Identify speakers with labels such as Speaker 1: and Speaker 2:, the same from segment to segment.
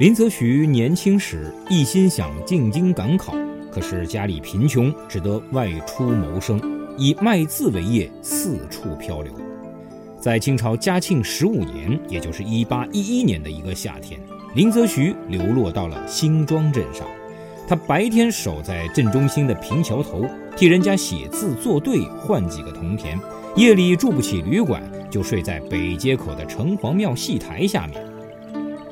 Speaker 1: 林则徐年轻时一心想进京赶考，可是家里贫穷，只得外出谋生，以卖字为业，四处漂流。在清朝嘉庆十五年，也就是一八一一年的一个夏天，林则徐流落到了新庄镇上。他白天守在镇中心的平桥头，替人家写字作对，换几个铜钱；夜里住不起旅馆，就睡在北街口的城隍庙戏台下面。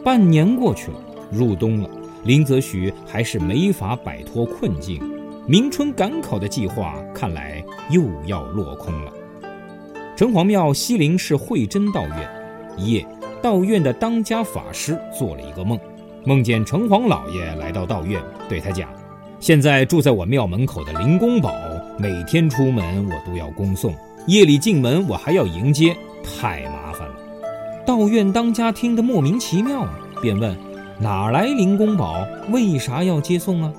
Speaker 1: 半年过去了，入冬了，林则徐还是没法摆脱困境，明春赶考的计划看来又要落空了。城隍庙西陵是慧真道院，一夜，道院的当家法师做了一个梦。梦见城隍老爷来到道院，对他讲：“现在住在我庙门口的灵公宝，每天出门我都要恭送，夜里进门我还要迎接，太麻烦。”道院当家听得莫名其妙，便问：“哪来灵公宝？为啥要接送啊？”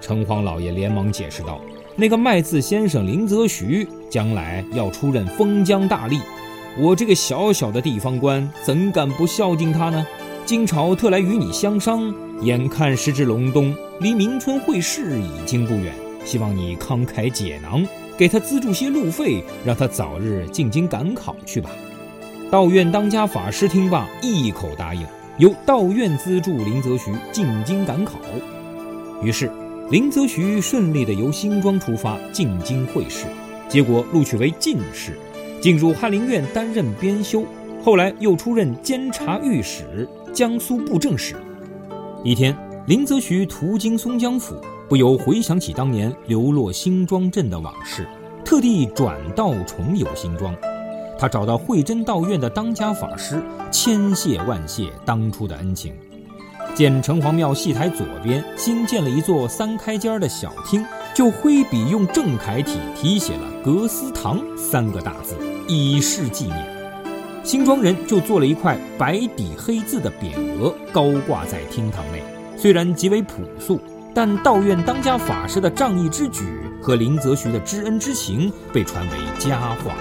Speaker 1: 城隍老爷连忙解释道：“那个卖字先生林则徐将来要出任封疆大吏，我这个小小的地方官怎敢不孝敬他呢？”今朝特来与你相商，眼看时至隆冬，离明春会试已经不远，希望你慷慨解囊，给他资助些路费，让他早日进京赶考去吧。道院当家法师听罢，一口答应，由道院资助林则徐进京赶考。于是，林则徐顺利的由新庄出发进京会试，结果录取为进士，进入翰林院担任编修，后来又出任监察御史。江苏布政使。一天，林则徐途经松江府，不由回想起当年流落新庄镇的往事，特地转道重游新庄。他找到慧真道院的当家法师，千谢万谢当初的恩情。见城隍庙戏台左边新建了一座三开间的小厅，就挥笔用正楷体题写了“格思堂”三个大字，以示纪念。新庄人就做了一块白底黑字的匾额，高挂在厅堂内。虽然极为朴素，但道院当家法师的仗义之举和林则徐的知恩之情被传为佳话。